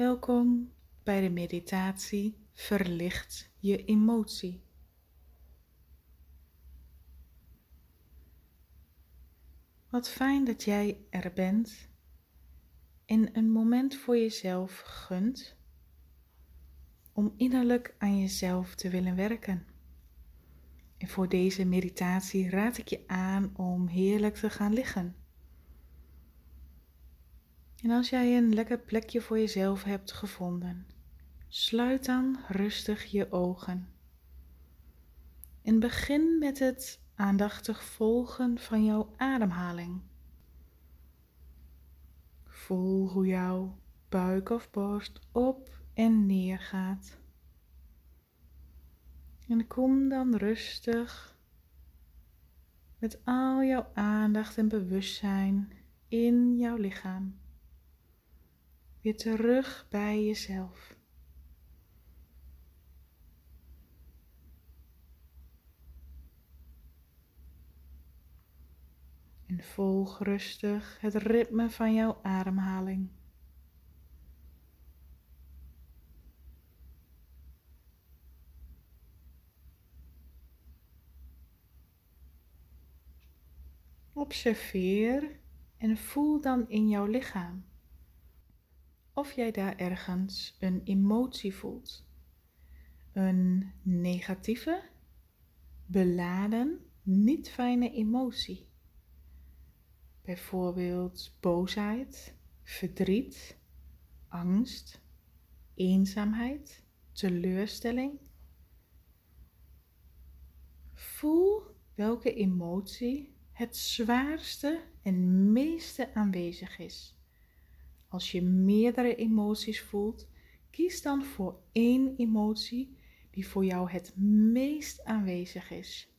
Welkom bij de meditatie Verlicht je emotie. Wat fijn dat jij er bent en een moment voor jezelf gunt om innerlijk aan jezelf te willen werken. En voor deze meditatie raad ik je aan om heerlijk te gaan liggen. En als jij een lekker plekje voor jezelf hebt gevonden, sluit dan rustig je ogen. En begin met het aandachtig volgen van jouw ademhaling. Voel hoe jouw buik of borst op en neer gaat. En kom dan rustig met al jouw aandacht en bewustzijn in jouw lichaam weer terug bij jezelf. En volg rustig het ritme van jouw ademhaling. Observeer en voel dan in jouw lichaam of jij daar ergens een emotie voelt. Een negatieve, beladen, niet fijne emotie. Bijvoorbeeld boosheid, verdriet, angst, eenzaamheid, teleurstelling. Voel welke emotie het zwaarste en meeste aanwezig is. Als je meerdere emoties voelt, kies dan voor één emotie die voor jou het meest aanwezig is.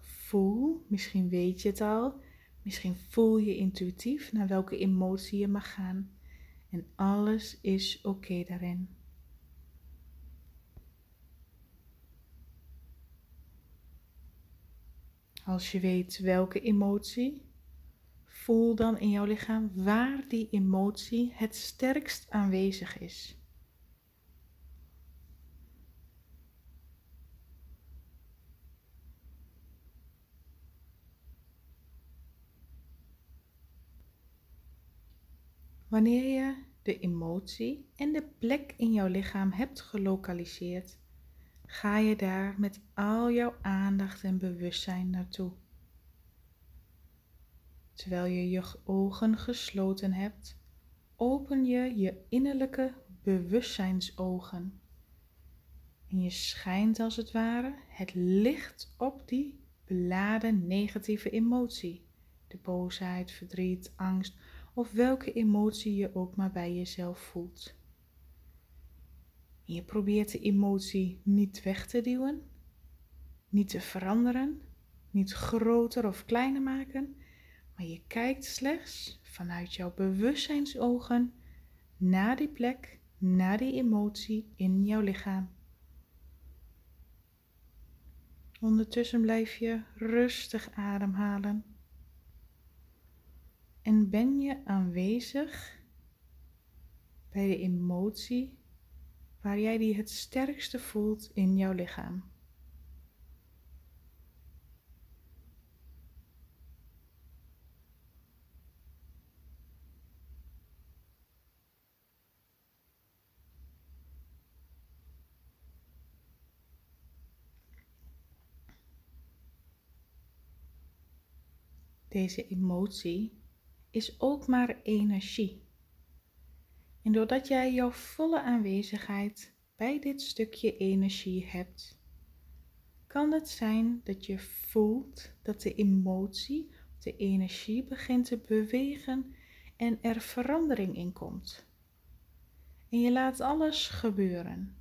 Voel, misschien weet je het al, misschien voel je intuïtief naar welke emotie je mag gaan. En alles is oké daarin. Als je weet welke emotie, Voel dan in jouw lichaam waar die emotie het sterkst aanwezig is. Wanneer je de emotie en de plek in jouw lichaam hebt gelokaliseerd, ga je daar met al jouw aandacht en bewustzijn naartoe. Terwijl je je ogen gesloten hebt, open je je innerlijke bewustzijnsogen. En je schijnt als het ware het licht op die beladen negatieve emotie. De boosheid, verdriet, angst of welke emotie je ook maar bij jezelf voelt. Je probeert de emotie niet weg te duwen, niet te veranderen, niet groter of kleiner maken, maar je kijkt slechts vanuit jouw bewustzijnsogen naar die plek, naar die emotie in jouw lichaam. Ondertussen blijf je rustig ademhalen. En ben je aanwezig bij de emotie waar jij die het sterkste voelt in jouw lichaam. Deze emotie is ook maar energie. En doordat jij jouw volle aanwezigheid bij dit stukje energie hebt, kan het zijn dat je voelt dat de emotie, de energie begint te bewegen en er verandering in komt. En je laat alles gebeuren,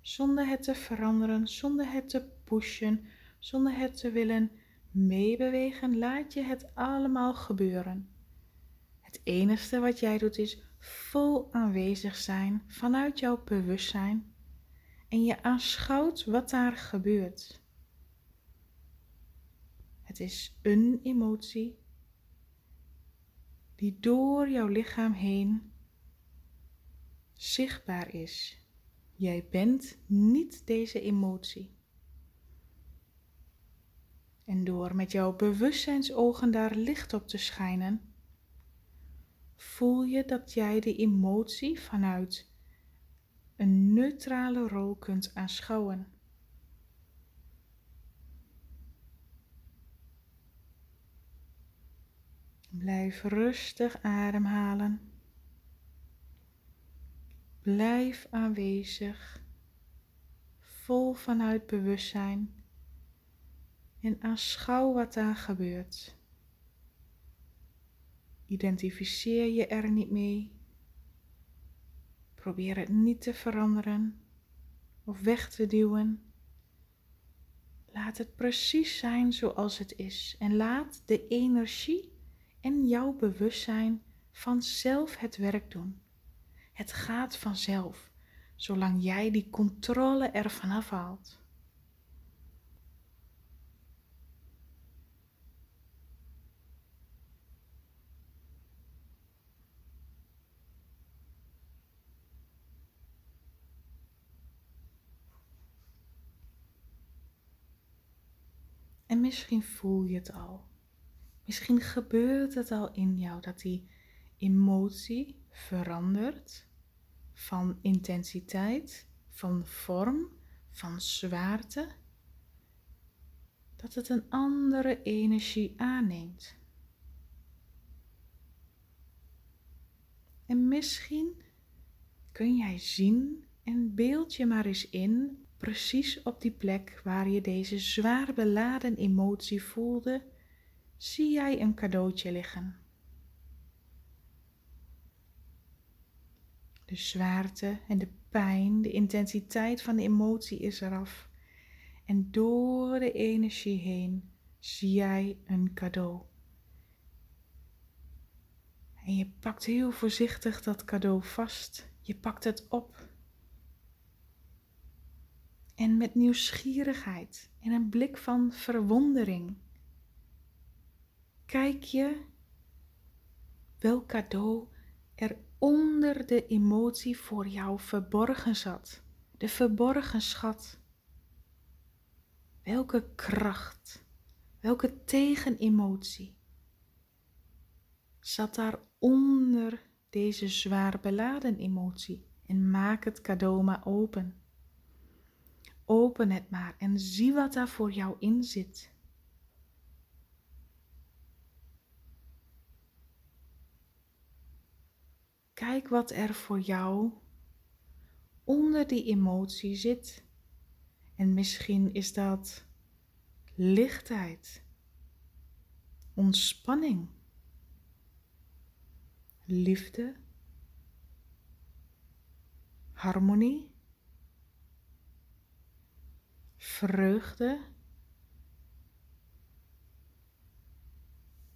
zonder het te veranderen, zonder het te pushen, zonder het te willen meebewegen, laat je het allemaal gebeuren. Het enige wat jij doet is vol aanwezig zijn vanuit jouw bewustzijn en je aanschouwt wat daar gebeurt. Het is een emotie die door jouw lichaam heen zichtbaar is. Jij bent niet deze emotie. En door met jouw bewustzijnsogen daar licht op te schijnen, voel je dat jij de emotie vanuit een neutrale rol kunt aanschouwen. Blijf rustig ademhalen. Blijf aanwezig, vol vanuit bewustzijn en aanschouw wat daar gebeurt. Identificeer je er niet mee. Probeer het niet te veranderen of weg te duwen. Laat het precies zijn zoals het is en laat de energie en jouw bewustzijn vanzelf het werk doen. Het gaat vanzelf, zolang jij die controle ervan afhaalt. En misschien voel je het al. Misschien gebeurt het al in jou dat die emotie verandert van intensiteit, van vorm, van zwaarte. Dat het een andere energie aanneemt. En misschien kun jij zien en beeld je maar eens in Precies op die plek waar je deze zwaar beladen emotie voelde, zie jij een cadeautje liggen. De zwaarte en de pijn, de intensiteit van de emotie is eraf. En door de energie heen zie jij een cadeau. En je pakt heel voorzichtig dat cadeau vast. Je pakt het op en met nieuwsgierigheid en een blik van verwondering kijk je welk cadeau er onder de emotie voor jou verborgen zat. De verborgen schat. Welke kracht, welke tegenemotie zat daar onder deze zwaar beladen emotie? En maak het cadeau maar open. Open het maar en zie wat daar voor jou in zit. Kijk wat er voor jou onder die emotie zit. En misschien is dat lichtheid, ontspanning, liefde, harmonie vreugde?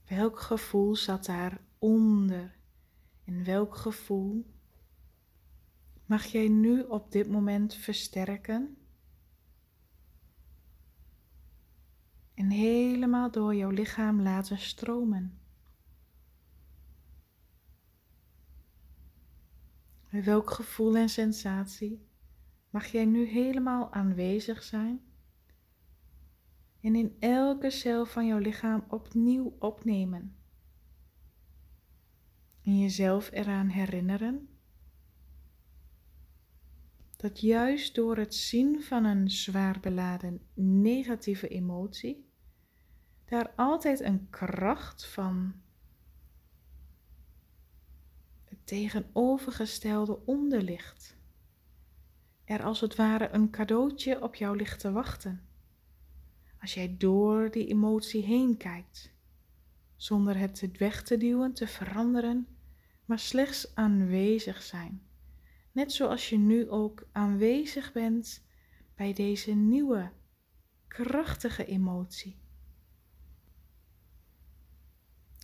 Welk gevoel zat daaronder? En welk gevoel mag jij nu op dit moment versterken? En helemaal door jouw lichaam laten stromen. Welk gevoel en sensatie mag jij nu helemaal aanwezig zijn en in elke cel van jouw lichaam opnieuw opnemen. En jezelf eraan herinneren dat juist door het zien van een zwaar beladen negatieve emotie, daar altijd een kracht van het tegenovergestelde onder ligt er als het ware een cadeautje op jou ligt te wachten. Als jij door die emotie heen kijkt, zonder het weg te duwen, te veranderen, maar slechts aanwezig zijn. Net zoals je nu ook aanwezig bent bij deze nieuwe, krachtige emotie.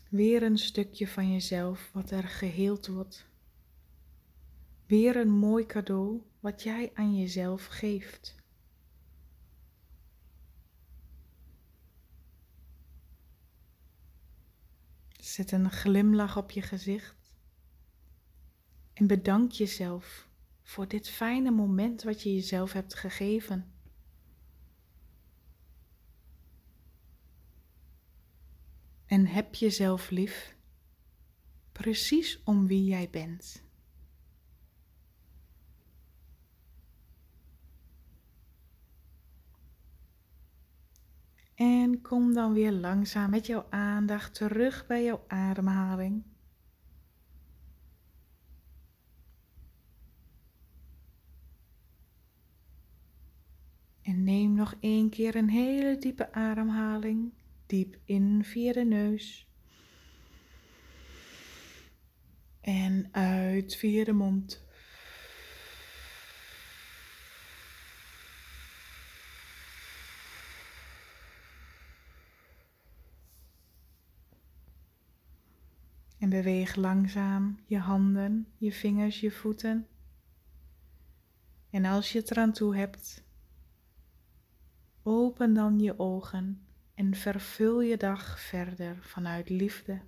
Weer een stukje van jezelf wat er geheeld wordt. Weer een mooi cadeau wat jij aan jezelf geeft. Zet een glimlach op je gezicht. En bedank jezelf voor dit fijne moment wat je jezelf hebt gegeven. En heb jezelf lief, precies om wie jij bent. En kom dan weer langzaam met jouw aandacht terug bij jouw ademhaling. En neem nog één keer een hele diepe ademhaling. Diep in via de neus. En uit via de mond. En beweeg langzaam je handen, je vingers, je voeten. En als je het eraan toe hebt, open dan je ogen en vervul je dag verder vanuit liefde.